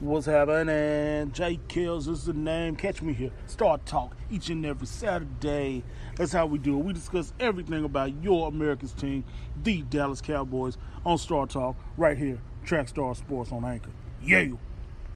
What's happening? Jay Kills is the name. Catch me here. Star Talk each and every Saturday. That's how we do it. We discuss everything about your America's team, the Dallas Cowboys, on Star Talk, right here, Trackstar Sports on Anchor. Yeah.